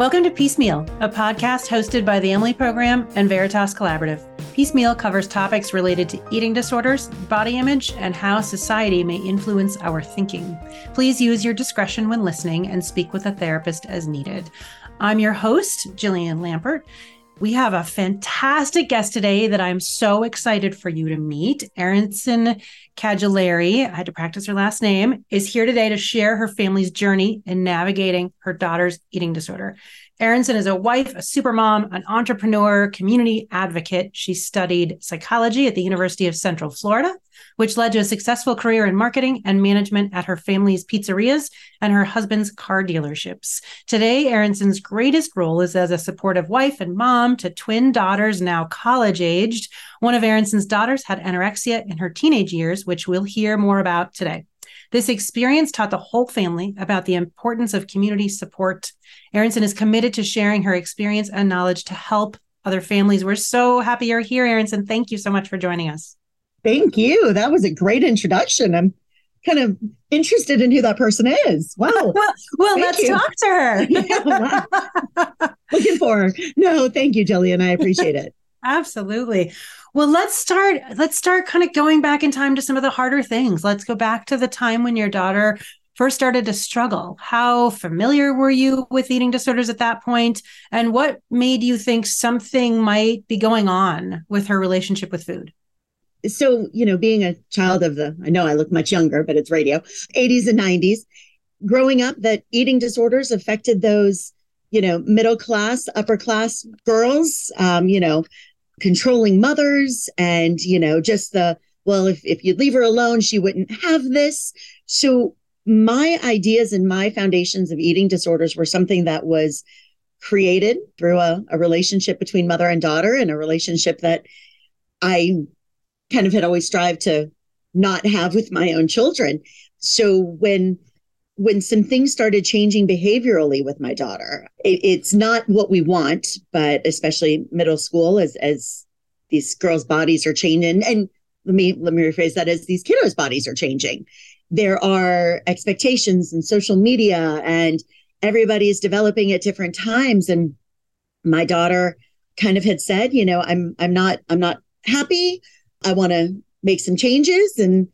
Welcome to Peace Meal, a podcast hosted by the Emily Program and Veritas Collaborative. Peace Meal covers topics related to eating disorders, body image, and how society may influence our thinking. Please use your discretion when listening and speak with a therapist as needed. I'm your host, Jillian Lampert, we have a fantastic guest today that I'm so excited for you to meet. Aronson Kagiliery, I had to practice her last name, is here today to share her family's journey in navigating her daughter's eating disorder. Aronson is a wife, a supermom, an entrepreneur, community advocate. She studied psychology at the University of Central Florida, which led to a successful career in marketing and management at her family's pizzerias and her husband's car dealerships. Today, Aronson's greatest role is as a supportive wife and mom to twin daughters, now college aged. One of Aronson's daughters had anorexia in her teenage years, which we'll hear more about today. This experience taught the whole family about the importance of community support. Aronson is committed to sharing her experience and knowledge to help other families. We're so happy you're here, Aronson. Thank you so much for joining us. Thank you. That was a great introduction. I'm kind of interested in who that person is. Wow. well, well let's you. talk to her. yeah, wow. Looking for her. No, thank you, Jillian. I appreciate it. Absolutely. Well, let's start let's start kind of going back in time to some of the harder things. Let's go back to the time when your daughter first started to struggle. How familiar were you with eating disorders at that point and what made you think something might be going on with her relationship with food? So, you know, being a child of the I know I look much younger, but it's radio, 80s and 90s, growing up that eating disorders affected those you know middle class upper class girls um, you know controlling mothers and you know just the well if, if you leave her alone she wouldn't have this. So my ideas and my foundations of eating disorders were something that was created through a, a relationship between mother and daughter and a relationship that i kind of had always strived to not have with my own children. So when when some things started changing behaviorally with my daughter, it, it's not what we want, but especially middle school as as these girls' bodies are changing. And let me let me rephrase that as these kiddos' bodies are changing. There are expectations and social media, and everybody is developing at different times. And my daughter kind of had said, you know, I'm I'm not I'm not happy. I want to make some changes. And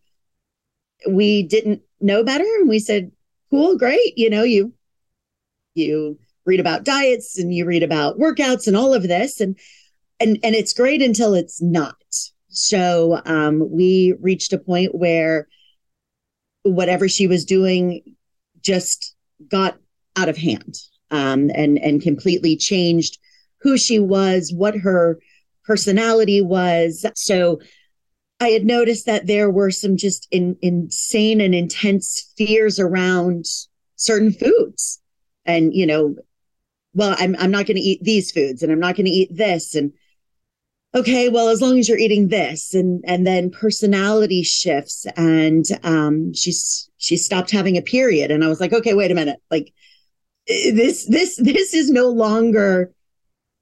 we didn't know better. And we said, cool, great. You know, you you read about diets and you read about workouts and all of this and and and it's great until it's not. So um, we reached a point where whatever she was doing just got out of hand um, and and completely changed who she was, what her personality was. So I had noticed that there were some just in, insane and intense fears around certain foods. And, you know, well, I'm, I'm not going to eat these foods and I'm not going to eat this. And okay, well, as long as you're eating this and, and then personality shifts and, um, she's, she stopped having a period. And I was like, okay, wait a minute. Like this, this, this is no longer,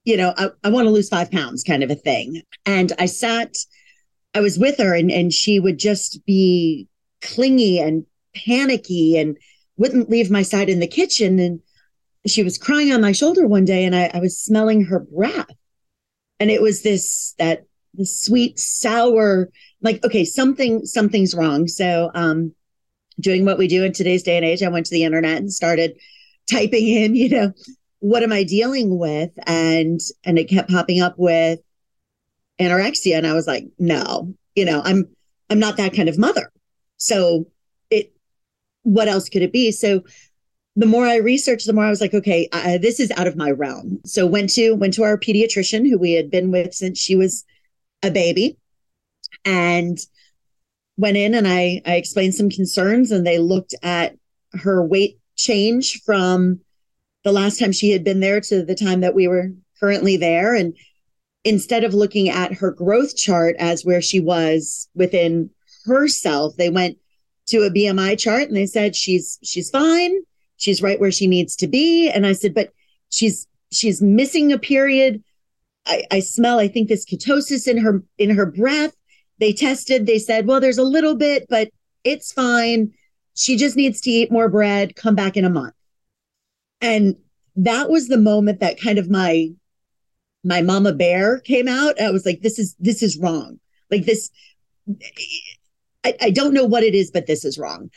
you know, I, I want to lose five pounds kind of a thing. And I sat, I was with her and, and she would just be clingy and panicky and wouldn't leave my side in the kitchen. And she was crying on my shoulder one day and I, I was smelling her breath. And it was this, that the sweet, sour, like, okay, something, something's wrong. So, um, doing what we do in today's day and age, I went to the internet and started typing in, you know, what am I dealing with? And, and it kept popping up with anorexia. And i was like no you know i'm i'm not that kind of mother. So it what else could it be? So the more i researched the more i was like okay I, this is out of my realm. So went to went to our pediatrician who we had been with since she was a baby and went in and i i explained some concerns and they looked at her weight change from the last time she had been there to the time that we were currently there. And instead of looking at her growth chart as where she was within herself, they went to a BMI chart and they said she's she's fine, she's right where she needs to be. And I said, but she's she's missing a period. I, I smell, I think this ketosis in her in her breath. They tested, they said, well, there's a little bit, but it's fine. She just needs to eat more bread, come back in a month. And that was the moment that kind of my my mama bear came out. I was like, this is this is wrong. Like this, I, I don't know what it is, but this is wrong.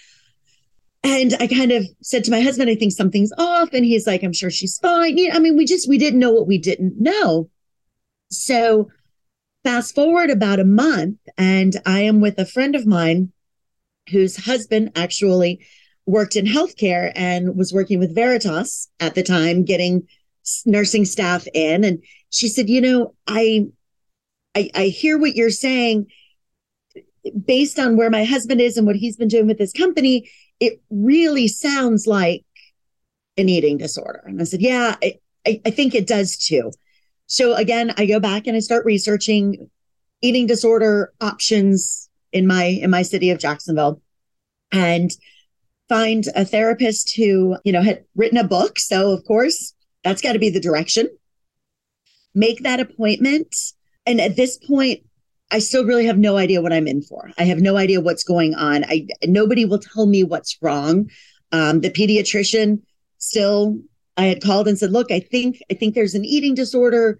And I kind of said to my husband, I think something's off. And he's like, I'm sure she's fine. Yeah, I mean, we just we didn't know what we didn't know. So fast forward about a month, and I am with a friend of mine whose husband actually worked in healthcare and was working with Veritas at the time, getting nursing staff in. And she said, you know, I, I, I hear what you're saying. Based on where my husband is and what he's been doing with his company, it really sounds like an eating disorder. And I said, yeah, I, I, I think it does too. So again, I go back and I start researching eating disorder options in my in my city of Jacksonville. And find a therapist who, you know, had written a book. So, of course, that's got to be the direction. Make that appointment. And at this point, I still really have no idea what I'm in for. I have no idea what's going on. I nobody will tell me what's wrong. Um, the pediatrician still, I had called and said, "Look, I think I think there's an eating disorder.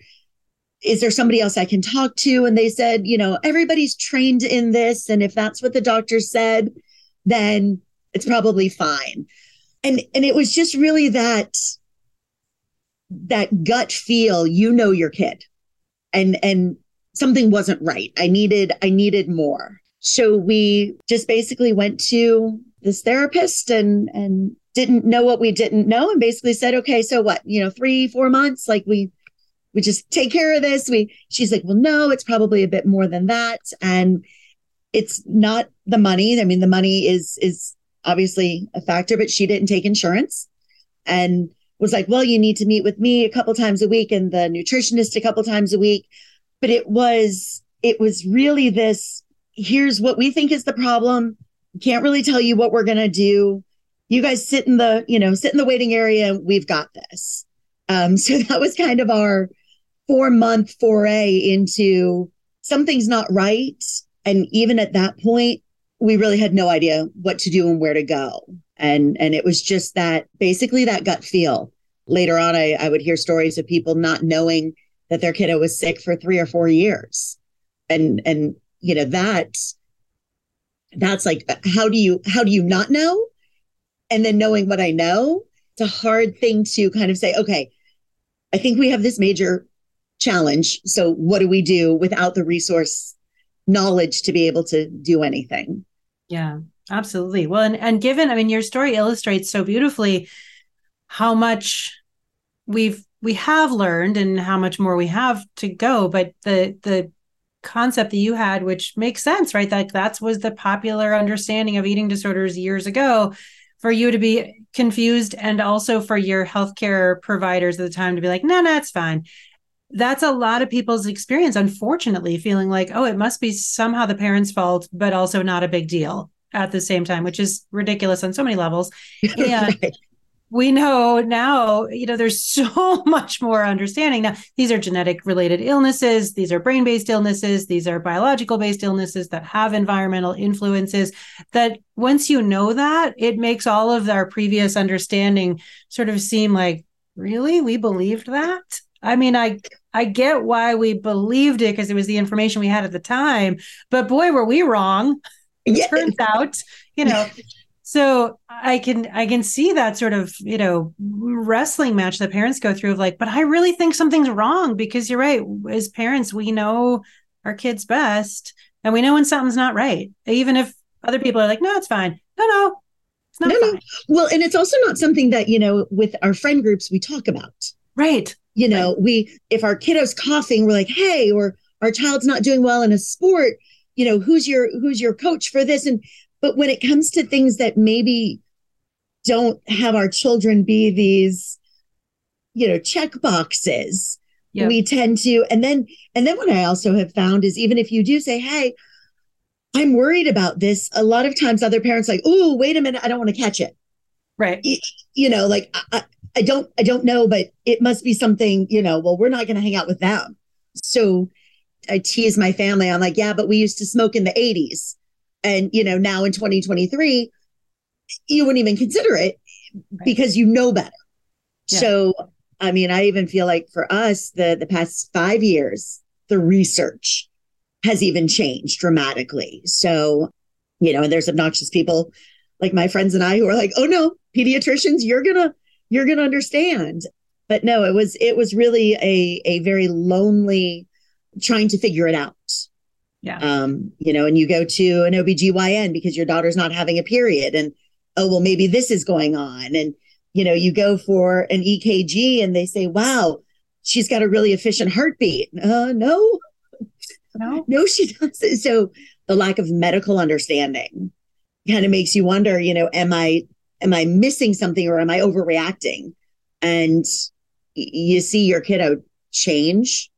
Is there somebody else I can talk to?" And they said, "You know, everybody's trained in this, and if that's what the doctor said, then it's probably fine. And and it was just really that that gut feel, you know your kid. And and something wasn't right. I needed I needed more. So we just basically went to this therapist and and didn't know what we didn't know and basically said, okay, so what, you know, three, four months, like we we just take care of this. We she's like, well, no, it's probably a bit more than that. And it's not the money. I mean, the money is is obviously a factor, but she didn't take insurance and was like, well, you need to meet with me a couple times a week and the nutritionist a couple times a week. But it was, it was really this here's what we think is the problem. Can't really tell you what we're going to do. You guys sit in the, you know, sit in the waiting area. We've got this. Um, so that was kind of our four month foray into something's not right. And even at that point, we really had no idea what to do and where to go. And and it was just that basically that gut feel. Later on, I, I would hear stories of people not knowing that their kiddo was sick for three or four years. And and you know, that that's like how do you how do you not know? And then knowing what I know, it's a hard thing to kind of say, okay, I think we have this major challenge. So what do we do without the resource knowledge to be able to do anything? Yeah, absolutely. Well, and, and given, I mean, your story illustrates so beautifully how much we've we have learned and how much more we have to go. But the the concept that you had, which makes sense, right? That that was the popular understanding of eating disorders years ago. For you to be confused and also for your healthcare providers at the time to be like, no, no, it's fine that's a lot of people's experience, unfortunately, feeling like, oh, it must be somehow the parents' fault, but also not a big deal at the same time, which is ridiculous on so many levels. And right. we know now, you know, there's so much more understanding. Now, these are genetic related illnesses, these are brain based illnesses, these are biological based illnesses that have environmental influences. That once you know that, it makes all of our previous understanding sort of seem like, really? We believed that? I mean, I I get why we believed it because it was the information we had at the time, but boy, were we wrong. It yeah. turns out, you know. so I can I can see that sort of you know wrestling match that parents go through of like, but I really think something's wrong because you're right. As parents, we know our kids best, and we know when something's not right, even if other people are like, no, it's fine. No, no, it's not no, fine. no. Well, and it's also not something that you know with our friend groups we talk about. Right you know right. we if our kiddo's coughing we're like hey or our child's not doing well in a sport you know who's your who's your coach for this and but when it comes to things that maybe don't have our children be these you know check boxes yep. we tend to and then and then what i also have found is even if you do say hey i'm worried about this a lot of times other parents like oh wait a minute i don't want to catch it right you, you know like I, I don't I don't know, but it must be something, you know, well, we're not going to hang out with them. So I tease my family. I'm like, yeah, but we used to smoke in the 80s. And, you know, now in 2023, you wouldn't even consider it because you know better. Yeah. So I mean, I even feel like for us, the the past five years, the research has even changed dramatically. So, you know, and there's obnoxious people like my friends and I who are like, oh no, pediatricians, you're gonna you're gonna understand. But no, it was it was really a a very lonely trying to figure it out. Yeah. Um, you know, and you go to an OBGYN because your daughter's not having a period and oh well maybe this is going on and you know, you go for an EKG and they say, wow, she's got a really efficient heartbeat. Uh no. No. No, she doesn't. So the lack of medical understanding kind of makes you wonder, you know, am I am I missing something or am I overreacting? And you see your kiddo change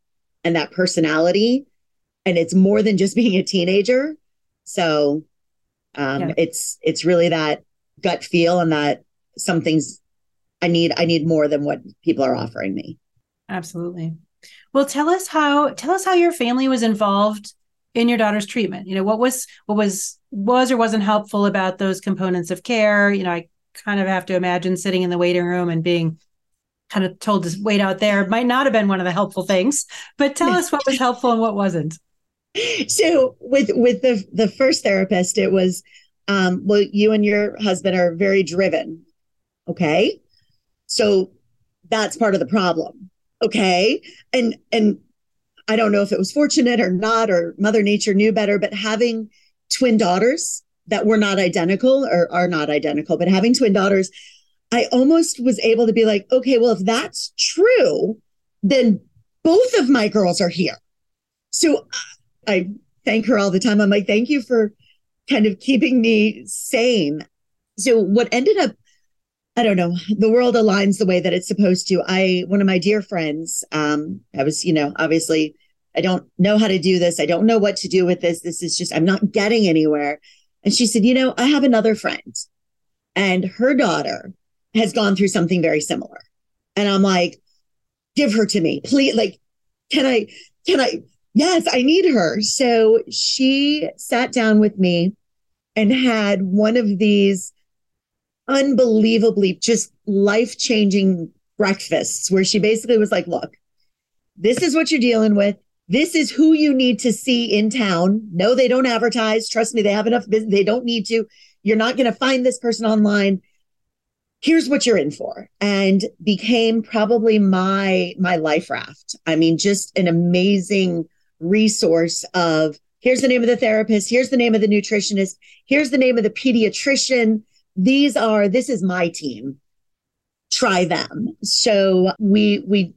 and that personality and it's more than just being a teenager. So um, yeah. it's it's really that gut feel and that something's i need i need more than what people are offering me. Absolutely. Well tell us how tell us how your family was involved in your daughter's treatment. You know what was what was was or wasn't helpful about those components of care? You know i kind of have to imagine sitting in the waiting room and being kind of told to wait out there. Might not have been one of the helpful things but tell us what was helpful and what wasn't. So with with the the first therapist it was um well you and your husband are very driven okay? So that's part of the problem okay? And and i don't know if it was fortunate or not or mother nature knew better but having twin daughters that were not identical or are not identical but having twin daughters I almost was able to be like, okay, well, if that's true, then both of my girls are here. So I thank her all the time. I'm like, thank you for kind of keeping me sane. So what ended up, I don't know, the world aligns the way that it's supposed to. I, one of my dear friends, um, I was, you know, obviously I don't know how to do this. I don't know what to do with this. This is just, I'm not getting anywhere. And she said, you know, I have another friend and her daughter has gone through something very similar. And I'm like, give her to me, please. Like, can I, can I, yes, I need her. So she sat down with me and had one of these unbelievably just life changing breakfasts where she basically was like, look, this is what you're dealing with. This is who you need to see in town. No, they don't advertise. Trust me, they have enough business. They don't need to. You're not going to find this person online here's what you're in for and became probably my my life raft. I mean just an amazing resource of here's the name of the therapist. Here's the name of the nutritionist. Here's the name of the pediatrician. These are this is my team. Try them. So we we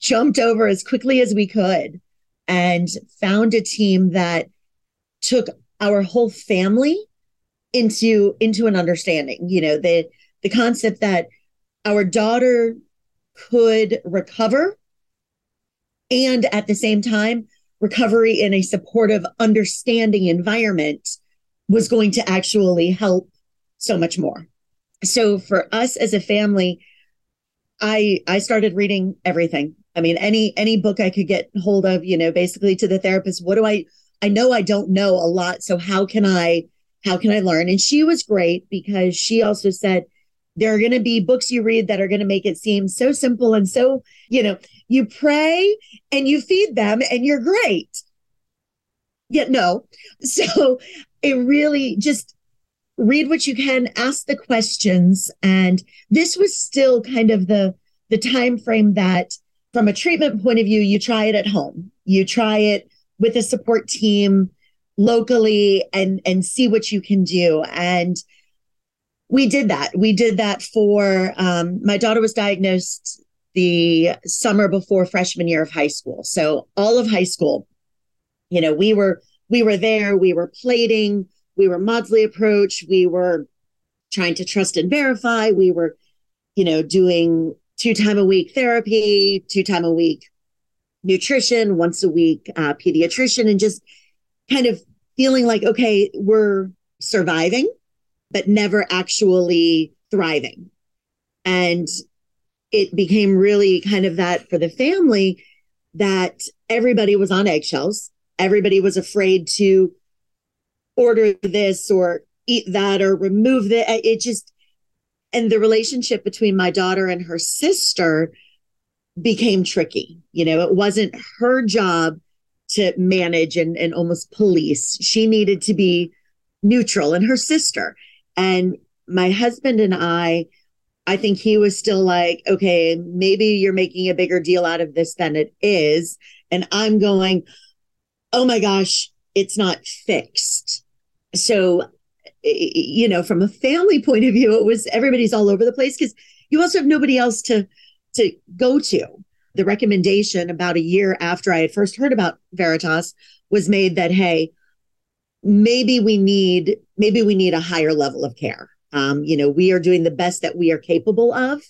jumped over as quickly as we could and found a team that took our whole family into into an understanding. You know that the concept that our daughter could recover and at the same time recovery in a supportive understanding environment was going to actually help so much more. So for us as a family i i started reading everything. I mean any any book i could get hold of you know basically to the therapist what do i i know i don't know a lot so how can i how can i learn? And she was great because she also said there are going to be books you read that are going to make it seem so simple and so, you know, you pray and you feed them and you're great. Yet no. So it really just read what you can, ask the questions. And this was still kind of the the time frame that from a treatment point of view, you try it at home. You try it with a support team locally and and see what you can do. And we did that. We did that for um, my daughter was diagnosed the summer before freshman year of high school. So all of high school, you know, we were we were there. We were plating. We were Maudsley approach. We were trying to trust and verify. We were, you know, doing two time a week therapy, two time a week nutrition, once a week uh, pediatrician, and just kind of feeling like okay, we're surviving but never actually thriving. And it became really kind of that for the family that everybody was on eggshells. Everybody was afraid to order this or eat that or remove that. It just, and the relationship between my daughter and her sister became tricky. You know, it wasn't her job to manage and, and almost police. She needed to be neutral and her sister. And my husband and I, I think he was still like, okay, maybe you're making a bigger deal out of this than it is. And I'm going, oh my gosh, it's not fixed. So, you know, from a family point of view, it was everybody's all over the place because you also have nobody else to to go to. The recommendation about a year after I had first heard about Veritas was made that hey, maybe we need maybe we need a higher level of care. Um, you know, we are doing the best that we are capable of,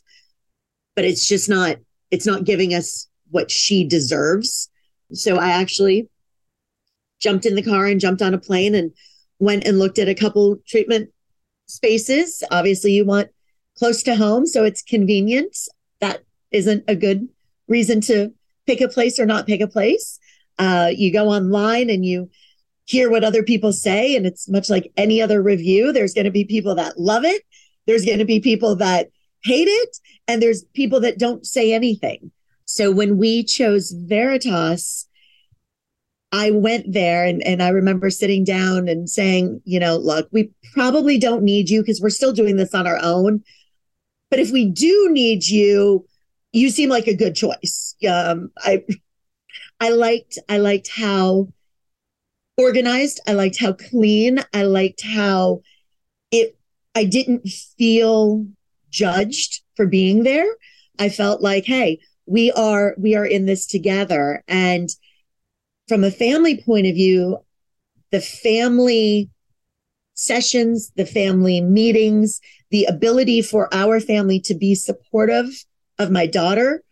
but it's just not it's not giving us what she deserves. So I actually jumped in the car and jumped on a plane and went and looked at a couple treatment spaces. Obviously, you want close to home, so it's convenient. That isn't a good reason to pick a place or not pick a place. Uh, you go online and you hear what other people say, and it's much like any other review. There's going to be people that love it, there's going to be people that hate it, and there's people that don't say anything. So when we chose Veritas, I went there and, and I remember sitting down and saying, you know, look, we probably don't need you because we're still doing this on our own. But if we do need you, you seem like a good choice. Um, I I liked I liked how organized. I liked how clean. I liked how it I didn't feel judged for being there. I felt like, hey, we are we are in this together and from a family point of view the family sessions the family meetings the ability for our family to be supportive of my daughter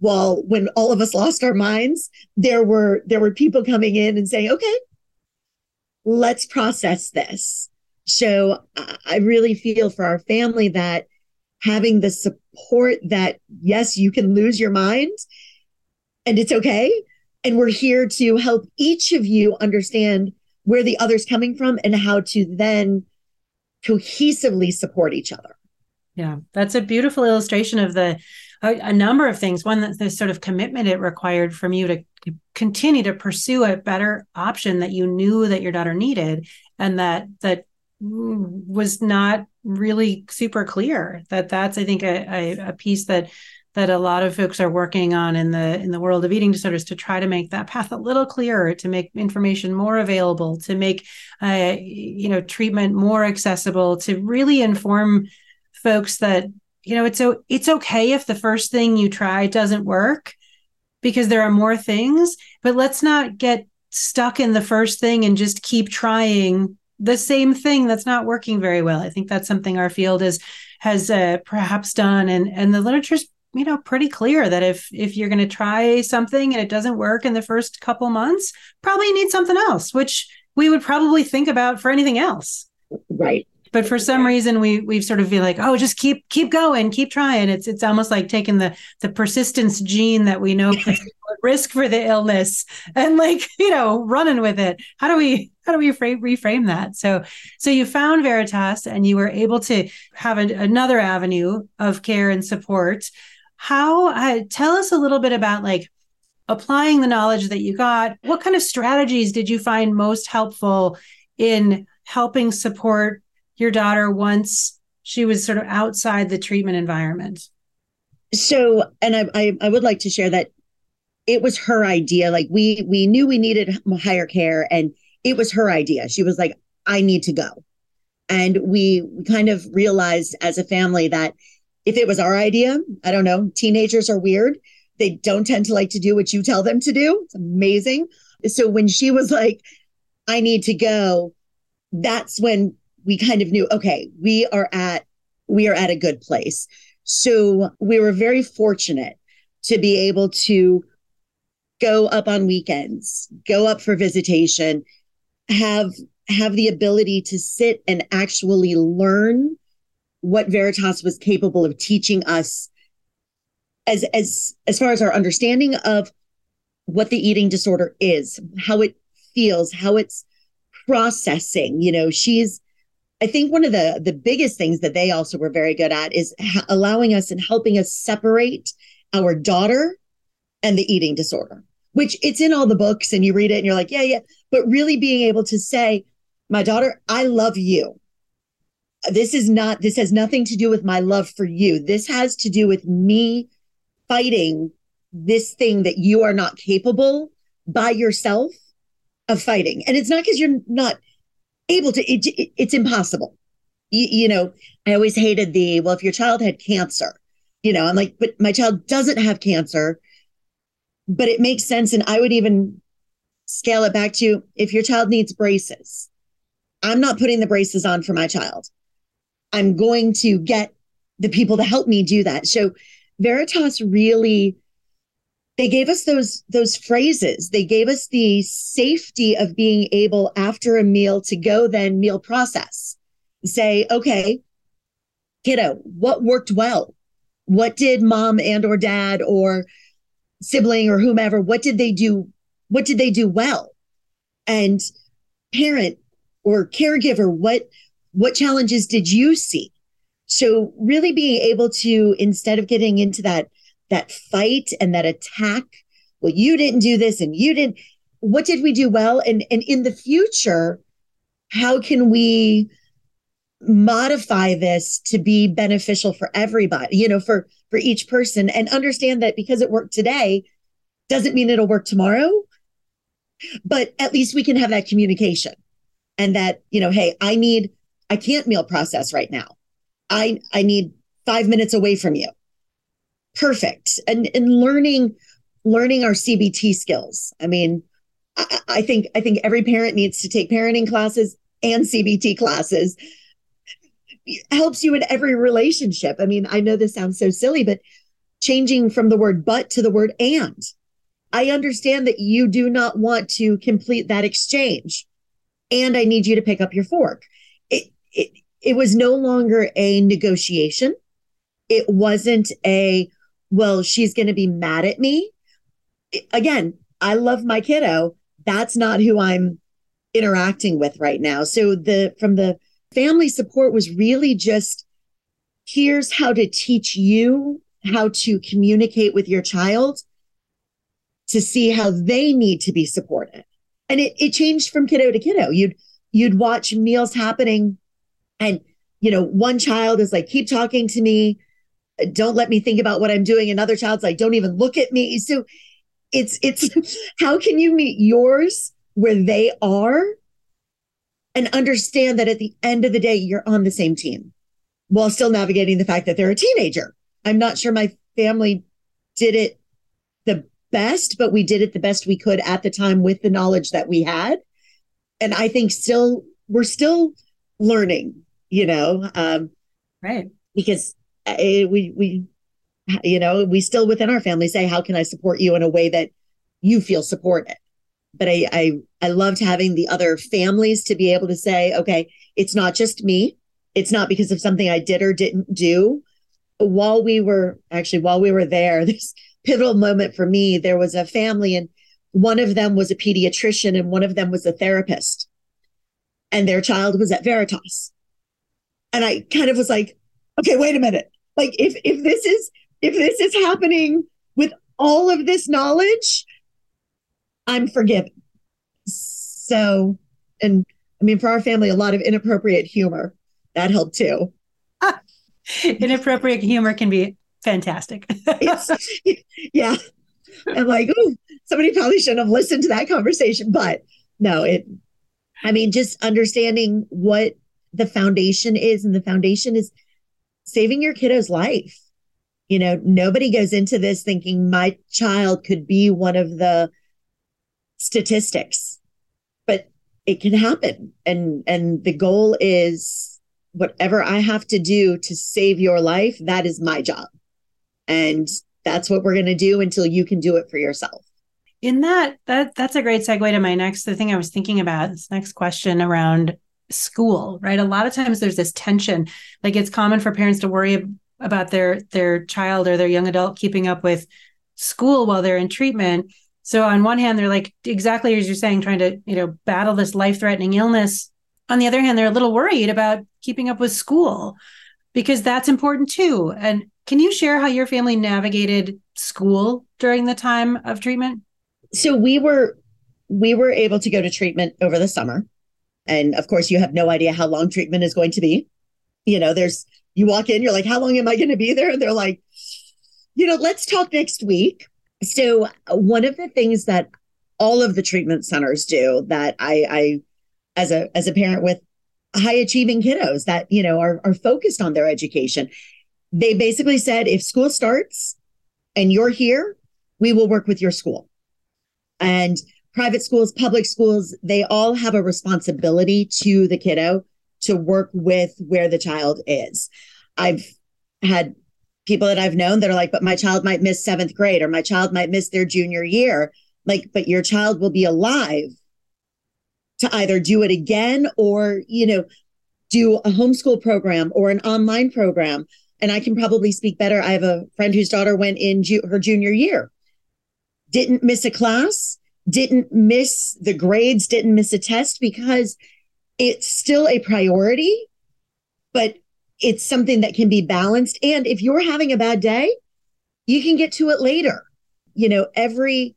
while when all of us lost our minds there were there were people coming in and saying okay let's process this so uh, i really feel for our family that having the support that yes, you can lose your mind and it's okay. And we're here to help each of you understand where the other's coming from and how to then cohesively support each other. Yeah, that's a beautiful illustration of the a, a number of things. One, that the sort of commitment it required from you to continue to pursue a better option that you knew that your daughter needed, and that that was not really super clear that that's i think a, a, piece that that a lot of folks are working on in the in the world of eating disorders to try to make that path a little clearer to make information more available to make uh, you know treatment more accessible to really inform folks that you know it's so it's okay if the first thing you try doesn't work because there are more things but let's not get stuck in the first thing and just keep trying the same thing that's not working very well. I think that's something our field is has uh, perhaps done, and and the literature's you know pretty clear that if if you're going to try something and it doesn't work in the first couple months, probably need something else, which we would probably think about for anything else. Right but for some reason we we've sort of feel like oh just keep keep going keep trying. It's it's almost like taking the the persistence gene that we know puts at risk for the illness and like you know running with it. How do we how do we reframe, reframe that? So so you found veritas and you were able to have a, another avenue of care and support. How uh, tell us a little bit about like applying the knowledge that you got. What kind of strategies did you find most helpful in helping support your daughter once she was sort of outside the treatment environment? So, and I, I, I would like to share that it was her idea. Like we we knew we needed higher care, and it was her idea. She was like, "I need to go," and we kind of realized as a family that if it was our idea, I don't know, teenagers are weird. They don't tend to like to do what you tell them to do. It's amazing. So when she was like, "I need to go," that's when we kind of knew, okay, we are at we are at a good place. So we were very fortunate to be able to go up on weekends, go up for visitation, have have the ability to sit and actually learn what Veritas was capable of teaching us as as as far as our understanding of what the eating disorder is, how it feels, how it's processing. You know, she's I think one of the the biggest things that they also were very good at is ha- allowing us and helping us separate our daughter and the eating disorder, which it's in all the books and you read it and you're like, yeah, yeah. But really being able to say, my daughter, I love you. This is not, this has nothing to do with my love for you. This has to do with me fighting this thing that you are not capable by yourself of fighting. And it's not because you're not able to, it, it, it's impossible. You, you know, I always hated the, well, if your child had cancer, you know, I'm like, but my child doesn't have cancer, but it makes sense. And I would even scale it back to if your child needs braces, I'm not putting the braces on for my child. I'm going to get the people to help me do that. So Veritas really they gave us those those phrases. They gave us the safety of being able after a meal to go then meal process. Say, okay, kiddo, what worked well? What did mom and or dad or sibling or whomever, what did they do? What did they do well? And parent or caregiver, what what challenges did you see? So really being able to, instead of getting into that, that fight and that attack, well, you didn't do this and you didn't, what did we do well? And, and in the future, how can we modify this to be beneficial for everybody, you know, for, for each person and understand that because it worked today doesn't mean it'll work tomorrow, but at least we can have that communication and that, you know, hey, I need, I can't meal process right now I I need five minutes away from you. Perfect. And and learning learning our CBT skills. I mean, I, I think I think every parent needs to take parenting classes and CBT classes. It helps you in every relationship. I mean, I know this sounds so silly, but changing from the word but to the word and. I understand that you do not want to complete that exchange. And I need you to pick up your fork. It, it, it was no longer a negotiation. It wasn't a, well, she's going to be mad at me. Again, I love my kiddo. That's not who I'm interacting with right now. So the from the family support was really just here's how to teach you how to communicate with your child to see how they need to be supported. And it, it changed from kiddo to kiddo. You'd you'd watch meals happening and, you know, one child is like, keep talking to me. Don't let me think about what I'm doing. Another child's like, don't even look at me. So it's, it's, how can you meet yours where they are and understand that at the end of the day, you're on the same team while still navigating the fact that they're a teenager? I'm not sure my family did it the best, but we did it the best we could at the time with the knowledge that we had. And I think still, we're still learning you know, um, right? Because Eh, we we you know we still within our family say how can I support you in a way that you feel supported. But I I I loved having the other families to be able to say, okay, it's not just me. It's not because of something I did or didn't do. While we were actually while we were there, this pivotal moment for me, there was a family and one of them was a pediatrician and one of them was a therapist. And their child was at Veritas and I kind of was like, okay, wait a minute. Like if if this is if this is happening with all of this knowledge, I'm forgiven. So, and I mean, for our family, a lot of inappropriate humor that helped too. inappropriate humor can be fantastic. yeah. I'm like, oh, somebody probably shouldn't have listened to that conversation, but no, it, I mean, just understanding what the foundation is. And the foundation is saving your kiddo's life. You know, nobody goes into this thinking my child could be one of the statistics, but it can happen. And and the goal is whatever I have to do to save your life, that is my job. And that's what we're going to do until you can do it for yourself in that that that's a great segue to my next the thing i was thinking about this next question around school right? A lot of times there's this tension. Like it's common for parents to worry about their their child or their young adult keeping up with school while they're in treatment. So on one hand they're like exactly as you're saying trying to you know battle this life threatening illness. On the other hand they're a little worried about keeping up with school because that's important too. And Can you share how your family navigated school during the time of treatment? So we were we were able to go to treatment over the summer. And of course, you have no idea how long treatment is going to be. You know, there's you walk in, you're like, how long am I going to be there? And they're like, you know, let's talk next week. So uh, one of the things that all of the treatment centers do that I, I as a as a parent with high achieving kiddos that you know are, are focused on their education they basically said if school starts and you're here we will work with your school and private schools public schools they all have a responsibility to the kiddo to work with where the child is. I've had people that i've known that are like but my child might miss seventh grade or my child might miss their junior year. Like but your child will be alive to either do it again or you know do a homeschool program or an online program. And i can probably speak better. I have a friend whose daughter went in ju- her junior year. Didn't miss a class didn't miss the grades didn't miss a test because it's still a priority but it's something that can be balanced and if you're having a bad day you can get to it later you know every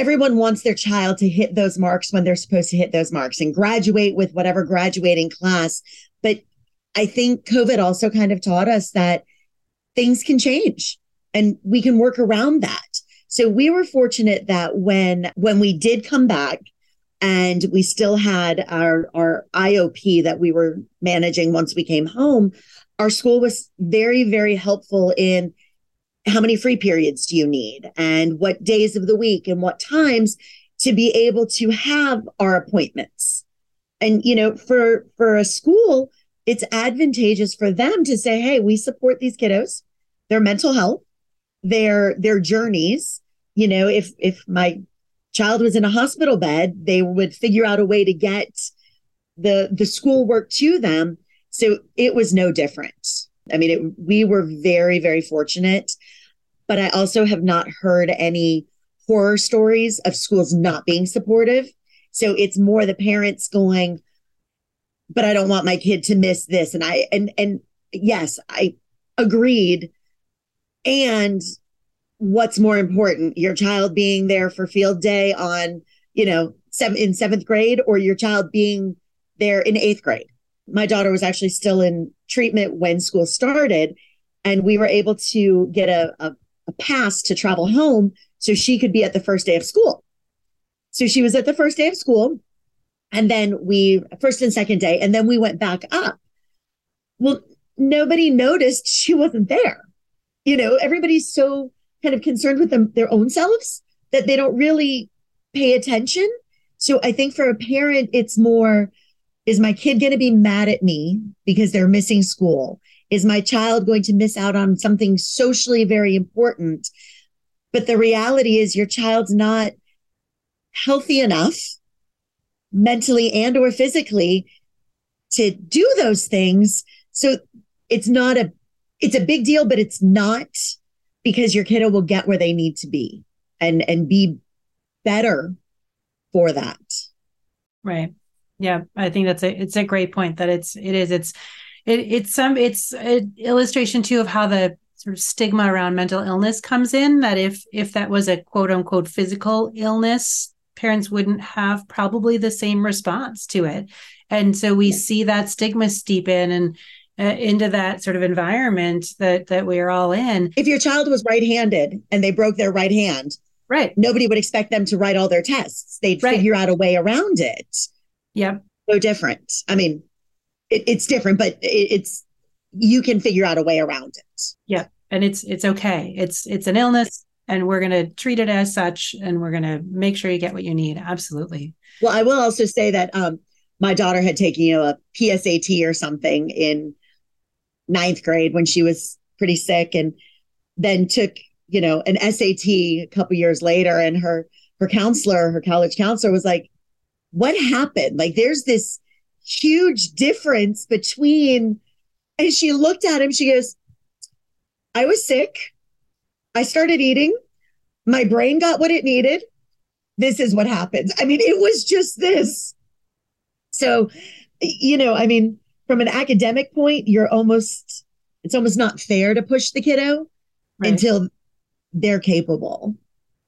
everyone wants their child to hit those marks when they're supposed to hit those marks and graduate with whatever graduating class. But I think COVID also kind of taught us that things can change and we can work around that. So we were fortunate that when when we did come back and we still had our our IOP that we were managing once we came home, our school was very very helpful in how many free periods do you need and what days of the week and what times to be able to have our appointments. And you know for for a school it's advantageous for them to say hey we support these kiddos. Their mental health their their journeys you know if if my child was in a hospital bed they would figure out a way to get the the school work to them so it was no different I mean, it, we were very, very fortunate, but I also have not heard any horror stories of schools not being supportive. So it's more the parents going, but I don't want my kid to miss this. And I, and, and yes, I agreed. And what's more important, your child being there for field day on, you know, seven in seventh grade or your child being there in eighth grade? my daughter was actually still in treatment when school started and we were able to get a, a, a, pass to travel home so she could be at the first day of school. So she was at the first day of school and then we first and second day and then we went back up. Well nobody noticed she wasn't there you know everybody's so kind of concerned with them their own selves that they don't really pay attention so i think for a parent it's more is my kid going to be mad at me because they're missing school? Is my child going to miss out on something socially very important? But the reality is your child's not healthy enough mentally and or physically to do those things. So it's not a it's a big deal, but it's not because your kiddo will get where they need to be and and be better for that. Right yeah i think that's a it's a great point that it's it is it's it, it's some it's an illustration too of how the sort of stigma around mental illness comes in that if if that was a quote unquote physical illness parents wouldn't have probably the same response to it and so we yeah. see that stigma steepen and uh, into that sort of environment that that we're all in if your child was right-handed and they broke their right hand right nobody would expect them to write all their tests they'd right. figure out a way around it Yep. So different. I mean, it, it's different, but it, it's you can figure out a way around it. Yeah, and it's it's okay. It's it's an illness, and we're going to treat it as such, and we're going to make sure you get what you need. Absolutely. Well, I will also say that um, my daughter had taken you know a PSAT or something in ninth grade when she was pretty sick, and then took you know an SAT a couple years later, and her her counselor, her college counselor, was like, what happened? Like there's this huge difference between, and she looked at him, she goes, I was sick. I started eating. My brain got what it needed. This is what happens. I mean, it was just this. So, you know, I mean, from an academic point, you're almost, it's almost not fair to push the kiddo right. until they're capable.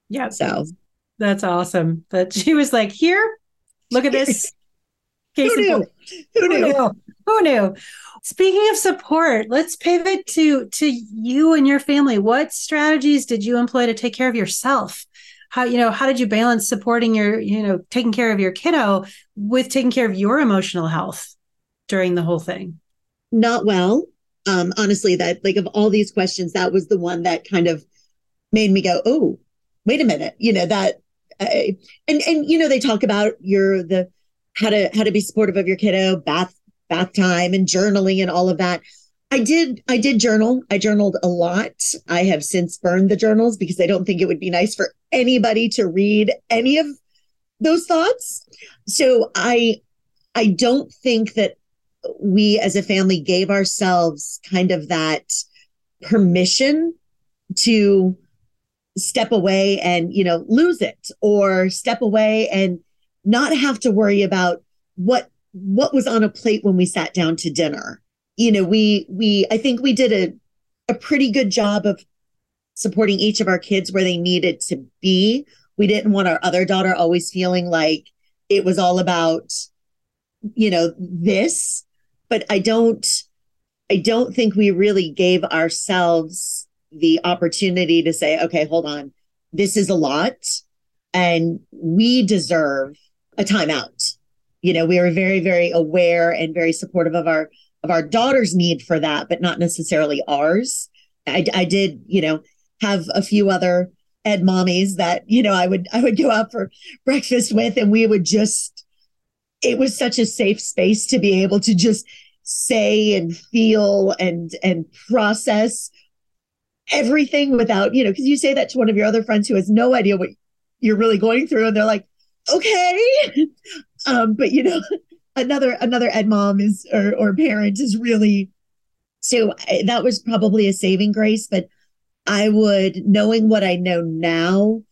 Yeah. So that's awesome. That she was like, here, look at this. Who knew? Who knew? Who knew? Who knew? Speaking of support, let's pivot to to you and your family. What strategies did you employ to take care of yourself? How you know how did you balance supporting your you know taking care of your kiddo with taking care of your emotional health during the whole thing? Not well. Um, honestly, that like of all these questions, that was the one that kind of made me go, "Oh, wait a minute." You know that, uh, and and you know they talk about your the how to how to be supportive of your kiddo, bath bath time and journaling and all of that. I did I did journal. I journaled a lot. I have since burned the journals because I don't think it would be nice for anybody to read any of those thoughts. So I I don't think that we as a family gave ourselves kind of that permission to step away and you know lose it or step away and not have to worry about what what was on a plate when we sat down to dinner. You know, we we I think we did a a pretty good job of supporting each of our kids where they needed to be. We didn't want our other daughter always feeling like it was all about you know this, but I don't I don't think we really gave ourselves the opportunity to say, okay, hold on. This is a lot and we deserve a timeout you know we were very very aware and very supportive of our of our daughter's need for that but not necessarily ours i, I did you know have a few other ed mommies that you know i would i would go out for breakfast with and we would just it was such a safe space to be able to just say and feel and and process everything without you know because you say that to one of your other friends who has no idea what you're really going through and they're like okay um, but you know, another another ed mom is or or parent is really so that was probably a saving grace. But I would, knowing what I know now,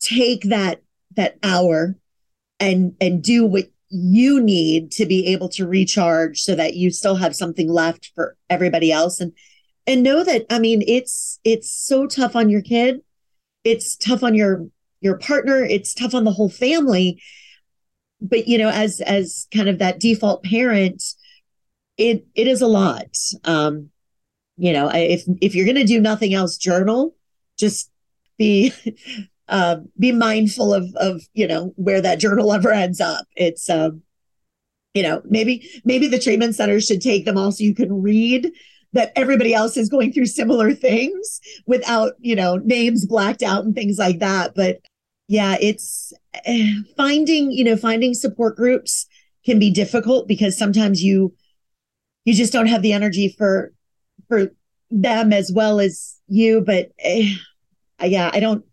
take that that hour and and do what you need to be able to recharge so that you still have something left for everybody else. And and know that i mean it's it's so tough on your kid. It's tough on your your partner. It's tough on the whole family. But you know as as kind of that default parent it it is a lot. Um you know if if you're going to do nothing else journal. Just be uh, be mindful of of you know where that journal ever ends up. It's um you know maybe maybe the treatment center should take them all so you can read that everybody else is going through similar things without you know names blacked out and things like that. But yeah it's uh, finding you know finding support groups can be difficult because sometimes you you just don't have the energy for for them as well as you. But uh, yeah i don't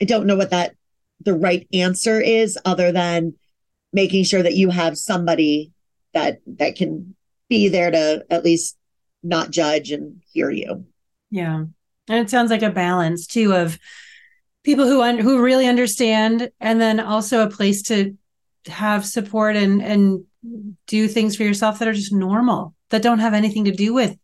i don't know what that the right answer is other than making sure that you have somebody that that can be there to at least not judge and hear you. Yeah. And it sounds like a balance too of people who un- who really understand and then also a place to have support and and do things for yourself that are just normal that don't have anything to do with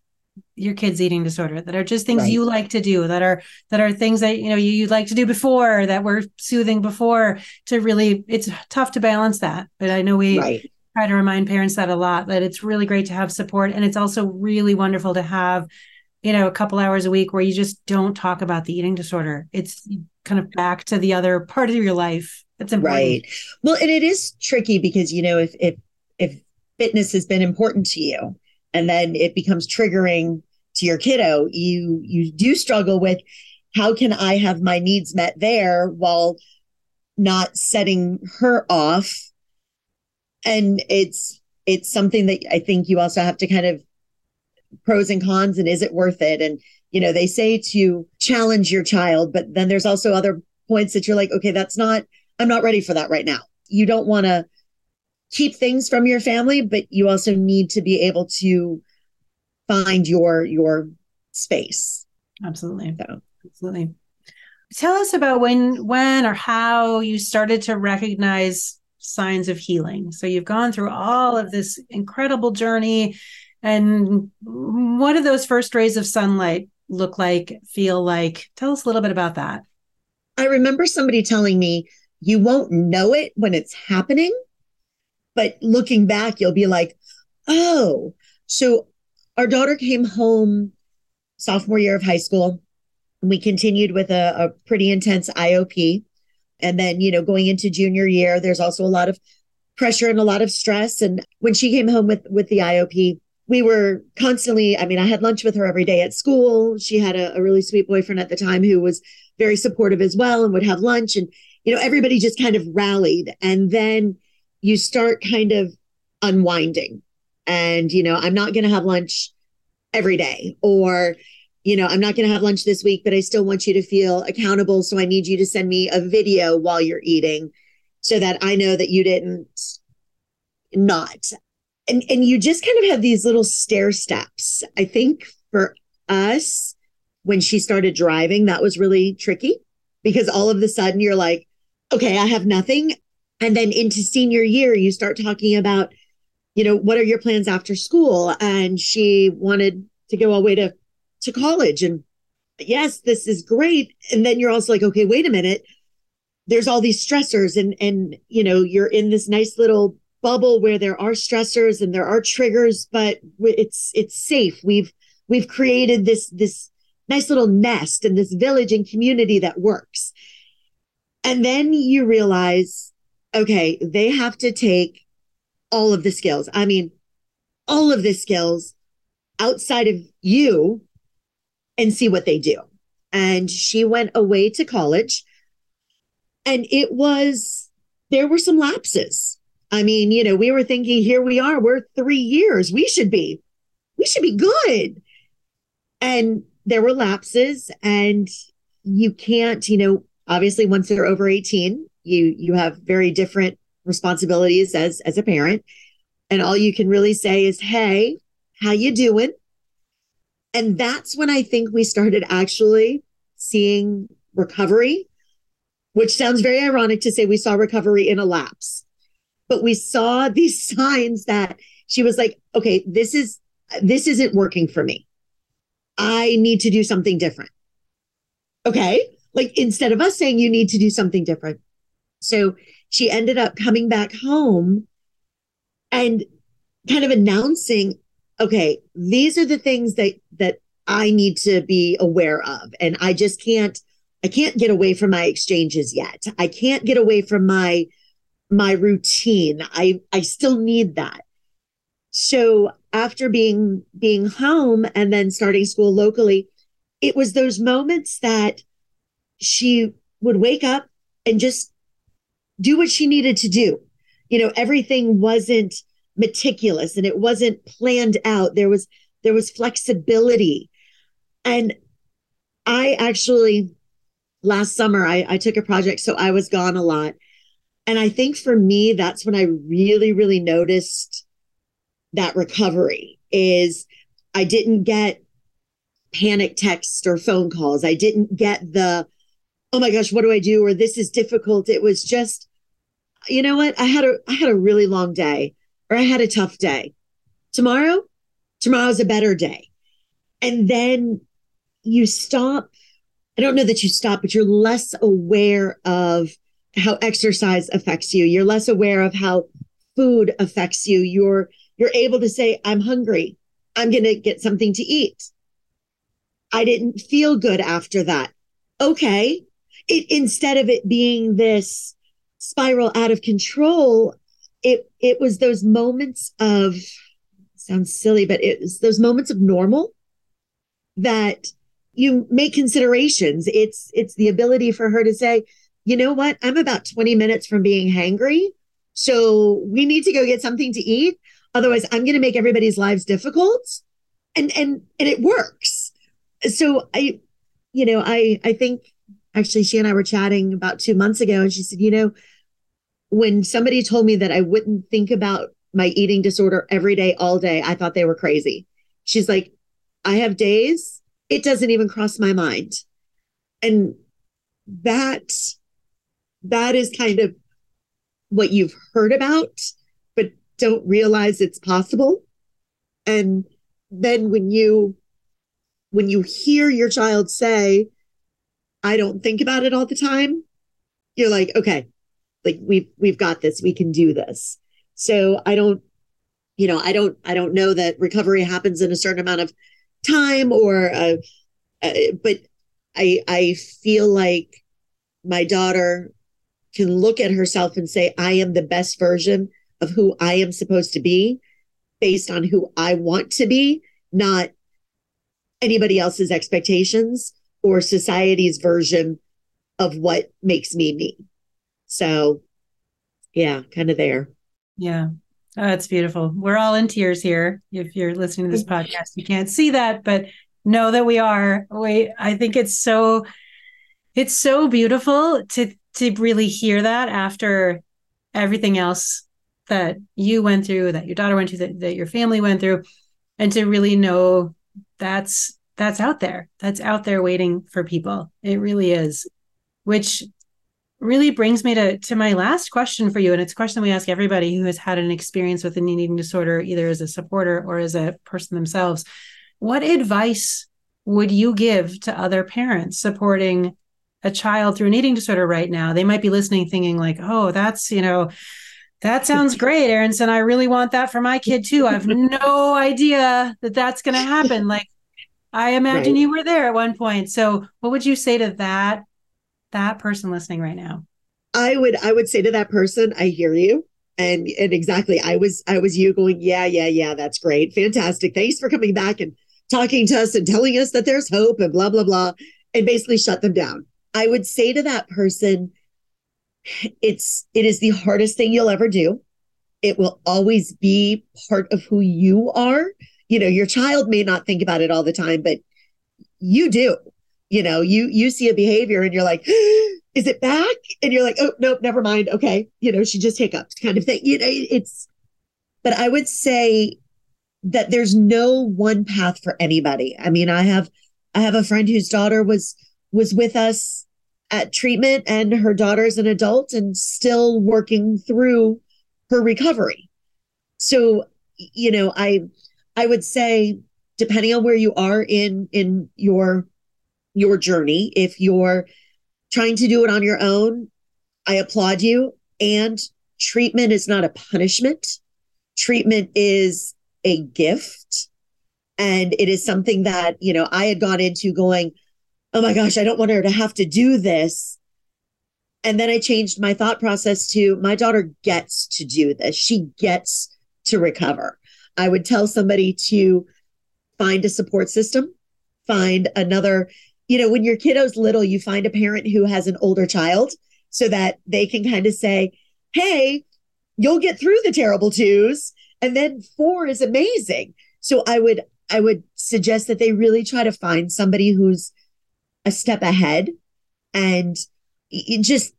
your kid's eating disorder that are just things right. you like to do that are that are things that you know you, you'd like to do before that were soothing before to really it's tough to balance that but i know we right. try to remind parents that a lot that it's really great to have support and it's also really wonderful to have you know a couple hours a week where you just don't talk about the eating disorder it's kind of back to the other part of your life that's important right well and it is tricky because you know if if if fitness has been important to you and then it becomes triggering to your kiddo. You you do struggle with how can i have my needs met there while not setting her off? And it's it's something that i think you also have to kind of pros and cons and is it worth it? And you know they say to challenge your child but then there's also other points that you're like okay that's not i'm not ready for that right now. You don't want to keep things from your family but you also need to be able to find your your space absolutely so. absolutely tell us about when when or how you started to recognize signs of healing so you've gone through all of this incredible journey and what do those first rays of sunlight look like, feel like? Tell us a little bit about that. I remember somebody telling me you won't know it when it's happening, but looking back, you'll be like, oh. So our daughter came home sophomore year of high school. And we continued with a, a pretty intense IOP. And then, you know, going into junior year, there's also a lot of pressure and a lot of stress. And when she came home with with the IOP, we were constantly, I mean, I had lunch with her every day at school. She had a, a really sweet boyfriend at the time who was very supportive as well and would have lunch. And, you know, everybody just kind of rallied. And then you start kind of unwinding. And, you know, I'm not going to have lunch every day or, you know, I'm not going to have lunch this week, but I still want you to feel accountable. So I need you to send me a video while you're eating so that I know that you didn't not and and you just kind of have these little stair steps i think for us when she started driving that was really tricky because all of a sudden you're like okay i have nothing and then into senior year you start talking about you know what are your plans after school and she wanted to go all the way to to college and yes this is great and then you're also like okay wait a minute there's all these stressors and and you know you're in this nice little bubble where there are stressors and there are triggers, but it's it's safe. We've we've created this this nice little nest and this village and community that works. And then you realize, okay, they have to take all of the skills. I mean, all of the skills outside of you and see what they do. And she went away to college. And it was, there were some lapses. I mean, you know, we were thinking, here we are, we're three years, we should be, we should be good. And there were lapses, and you can't, you know, obviously once they're over 18, you you have very different responsibilities as as a parent. And all you can really say is, hey, how you doing? And that's when I think we started actually seeing recovery, which sounds very ironic to say we saw recovery in a lapse but we saw these signs that she was like, okay, this is, this isn't working for me. I need to do something different. Okay. Like instead of us saying you need to do something different. So she ended up coming back home and kind of announcing, okay, these are the things that, that I need to be aware of. And I just can't, I can't get away from my exchanges yet. I can't get away from my my routine. I I still need that. So after being being home and then starting school locally, it was those moments that she would wake up and just do what she needed to do. You know, everything wasn't meticulous and it wasn't planned out. There was there was flexibility. And I actually last summer I, I took a project, so I was gone a lot. And I think for me, that's when I really, really noticed that recovery is I didn't get panic texts or phone calls. I didn't get the, oh my gosh, what do I do? Or this is difficult. It was just, you know what? I had a I had a really long day or I had a tough day. Tomorrow, tomorrow's a better day. And then you stop. I don't know that you stop, but you're less aware of how exercise affects you. You're less aware of how food affects you. You're you're able to say, I'm hungry. I'm to get something to eat. I didn't feel good after that. Okay. It, instead of it being this spiral out of control, it, it was those moments of, sounds silly, but it was those moments of normal that you make considerations. It's, it's the ability for her to say, you know what? I'm about 20 minutes from being hangry. So we need to go get something to eat. Otherwise, I'm to make everybody's lives difficult. And, and, and it works. So I, you know, I, I think actually she and I were chatting about two months ago and she said, you know, when somebody told me that I wouldn't think about my eating disorder every day, all day, I thought they were crazy. She's like, I have days, it doesn't even cross my mind. And that that is kind of what you've heard about, but don't realize it's possible. And then when you when you hear your child say, I don't think about it all the time, you're like, okay, like we've we've got this, we can do this. So I don't, you know, I don't I don't know that recovery happens in a certain amount of time or uh, uh, but I I feel like my daughter can look at herself and say, I am the best version of who I am supposed to be based on who I want to be, not anybody else's expectations or society's version of what makes me me. So, yeah, kind of there. Yeah. Oh, that's beautiful. We're all in tears here. If you're listening to this podcast, you can't see that, but know that we are. We I think it's so it's so beautiful to to really hear that after everything else that you went through, that your daughter went through, that, that your family went through, and to really know that's that's out there. That's out there waiting for people. It really is. Which really brings me to to my last question for you and it's a question we ask everybody who has had an experience with an eating disorder either as a supporter or as a person themselves what advice would you give to other parents supporting a child through an eating disorder right now they might be listening thinking like oh that's you know that sounds great Aronson I really want that for my kid too I have no idea that that's going to happen like I imagine right. you were there at one point so what would you say to that that person listening right now? I would I would say to that person, I hear you. And and exactly, I was I was you going, yeah, yeah, yeah, that's great. Fantastic. Thanks for coming back and talking to us and telling us that there's hope and blah blah blah and basically shut them down. I would say to that person, it's it is the hardest thing you'll ever do. It will always be part of who you are. You know, your child may not think about it all the time, but you do you know you you see a behavior and you're like is it back? And you're like oh nope never mind. Okay. You know she just hiccuped kind of thing. You know it's but i would say that there's no one path for anybody. I mean i have i have a friend whose daughter was was with us at treatment and her daughter's an adult and still working through her recovery. So you know i i would say depending on where you are in in your your journey. If you're trying to do it on your own, I applaud you. And treatment is not a punishment, treatment is a gift. And it is something that, you know, I had gone into going, oh my gosh, I don't want her to have to do this. And then I changed my thought process to my daughter gets to do this. She gets to recover. I would tell somebody to find a support system, find another you know, when your kiddo's little, you find a parent who has an older child so that they can kind of say, hey, you'll get through the terrible twos. And then four is amazing. So I would, I would suggest that they really try to find somebody who's a step ahead and just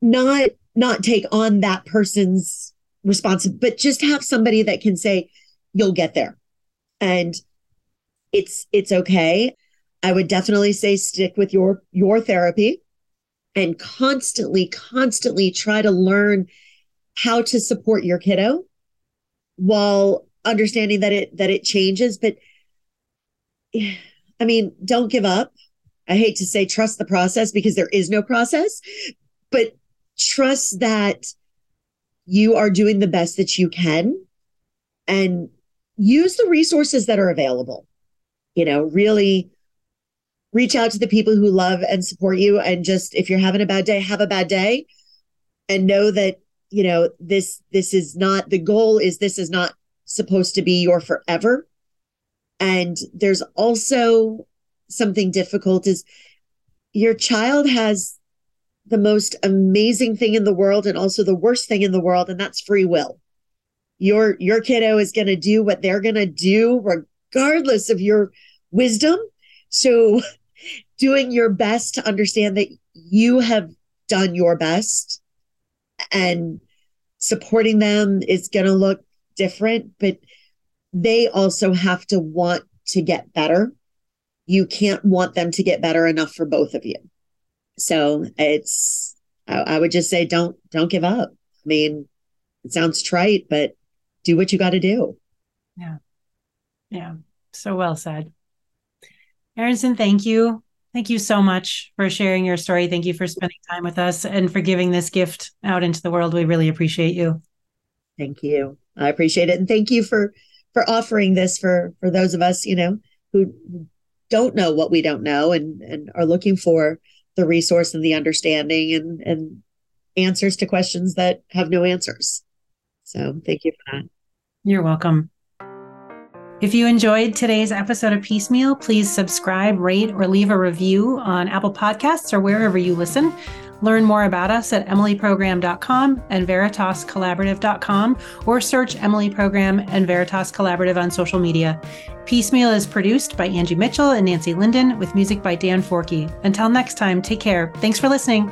not, not take on that person's responsibility, but just have somebody that can say, you'll get there. And it's, it's okay. I would definitely say stick with your your therapy and constantly constantly try to learn how to support your kiddo while understanding that it that it changes but I mean don't give up. I hate to say trust the process because there is no process, but trust that you are doing the best that you can and use the resources that are available. You know, really reach out to the people who love and support you and just if you're having a bad day have a bad day and know that you know this this is not the goal is this is not supposed to be your forever and there's also something difficult is your child has the most amazing thing in the world and also the worst thing in the world and that's free will your your kiddo is going to do what they're going to do regardless of your wisdom so doing your best to understand that you have done your best and supporting them is going to look different, but they also have to want to get better. You can't want them to get better enough for both of you. So it's, I, I would just say, don't, don't give up. I mean, it sounds trite, but do what you got to do. Yeah. Yeah. So well said. Aronson, thank you. Thank you so much for sharing your story. Thank you for spending time with us and for giving this gift out into the world. We really appreciate you. Thank you. I appreciate it. And thank you for for offering this for for those of us, you know, who don't know what we don't know and and are looking for the resource and the understanding and and answers to questions that have no answers. So thank you for that. You're welcome. If you enjoyed today's episode of Peace Meal, please subscribe, rate, or leave a review on Apple Podcasts or wherever you listen. Learn more about us at emilyprogram.com and veritascollaborative.com or search Emily Program and Veritas Collaborative on social media. Peace Meal is produced by Angie Mitchell and Nancy Linden with music by Dan Forkey. Until next time, take care. Thanks for listening.